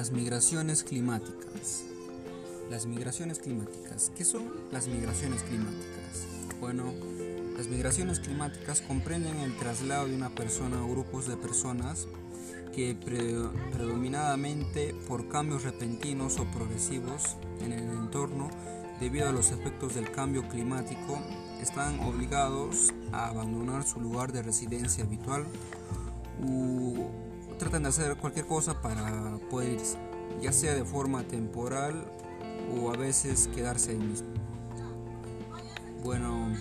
Las migraciones climáticas. Las migraciones climáticas. ¿Qué son las migraciones climáticas? Bueno, las migraciones climáticas comprenden el traslado de una persona o grupos de personas que predominadamente por cambios repentinos o progresivos en el entorno debido a los efectos del cambio climático están obligados a abandonar su lugar de residencia habitual u tratan de hacer cualquier cosa para poder irse, ya sea de forma temporal o a veces quedarse ahí mismo. Bueno,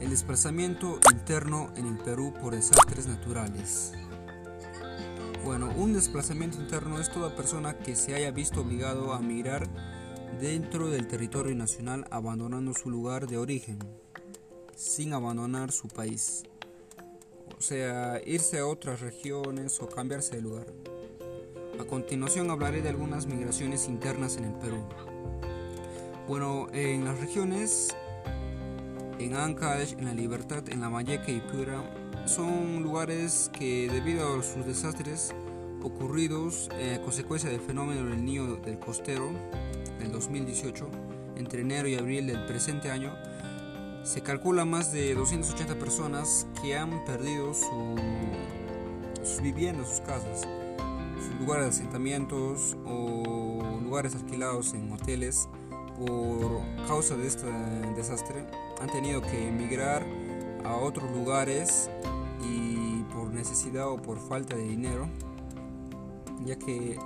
el desplazamiento interno en el Perú por desastres naturales. Bueno, un desplazamiento interno es toda persona que se haya visto obligado a migrar dentro del territorio nacional abandonando su lugar de origen, sin abandonar su país. Sea, irse a otras regiones o cambiarse de lugar. A continuación hablaré de algunas migraciones internas en el Perú. Bueno, en las regiones, en Ancash, en La Libertad, en La Mayeque y Piura, son lugares que debido a sus desastres ocurridos eh, a consecuencia del fenómeno del niño del costero, del 2018, entre enero y abril del presente año, se calcula más de 280 personas que han perdido sus viviendas, sus casas, sus lugares de asentamientos o lugares alquilados en hoteles por causa de este desastre. Han tenido que emigrar a otros lugares y por necesidad o por falta de dinero, ya que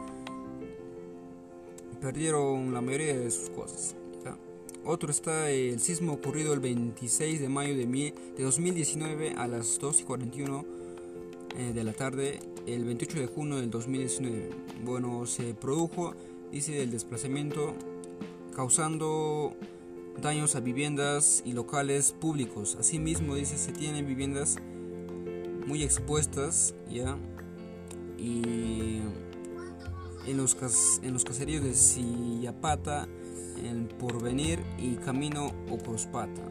perdieron la mayoría de sus cosas. Otro está el sismo ocurrido el 26 de mayo de, 2019 a las 2 y 41 eh, de la tarde, el 28 de junio del 2019. Bueno, se produjo, dice, el desplazamiento causando daños a viviendas y locales públicos. Asimismo, dice, se tienen viviendas muy expuestas, ¿ya? Y en los, en los caseríos de Sillapata, en Porvenir y Camino Ocrospata,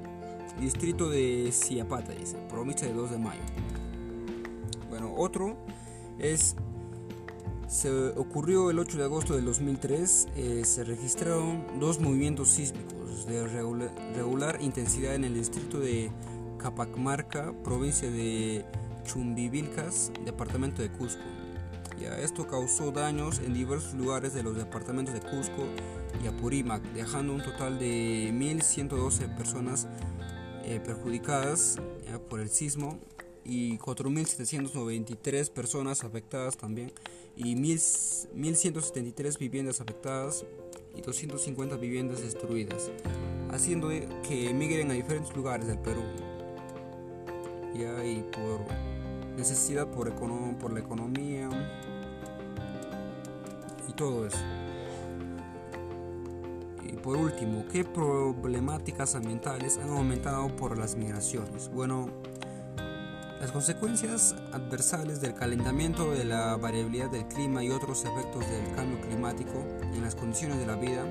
distrito de Sillapata, dice, provincia de 2 de mayo. Bueno, otro es, se ocurrió el 8 de agosto del 2003, eh, se registraron dos movimientos sísmicos de regular, regular intensidad en el distrito de Capacmarca, provincia de Chumbivilcas, departamento de Cusco. Ya esto causó daños en diversos lugares de los departamentos de Cusco y Apurímac, dejando un total de 1.112 personas eh, perjudicadas por el sismo y 4.793 personas afectadas también y 1.173 viviendas afectadas y 250 viviendas destruidas, haciendo que emigren a diferentes lugares del Perú. Ya, y por necesidad por, por la economía y todo eso. Y por último, ¿qué problemáticas ambientales han aumentado por las migraciones? Bueno, las consecuencias adversales del calentamiento, de la variabilidad del clima y otros efectos del cambio climático en las condiciones de la vida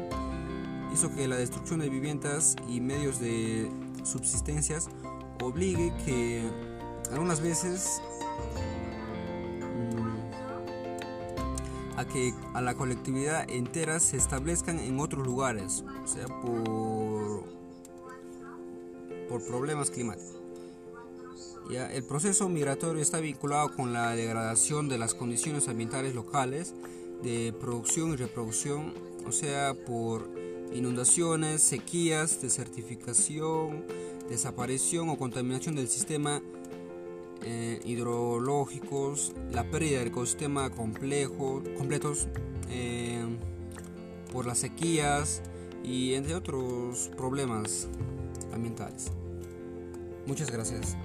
hizo que la destrucción de viviendas y medios de subsistencias obligue que algunas veces a que a la colectividad entera se establezcan en otros lugares, o sea, por, por problemas climáticos. ¿Ya? El proceso migratorio está vinculado con la degradación de las condiciones ambientales locales de producción y reproducción, o sea, por inundaciones, sequías, desertificación, desaparición o contaminación del sistema eh, hidrológicos, la pérdida del ecosistema complejo, completos eh, por las sequías y entre otros problemas ambientales. Muchas gracias.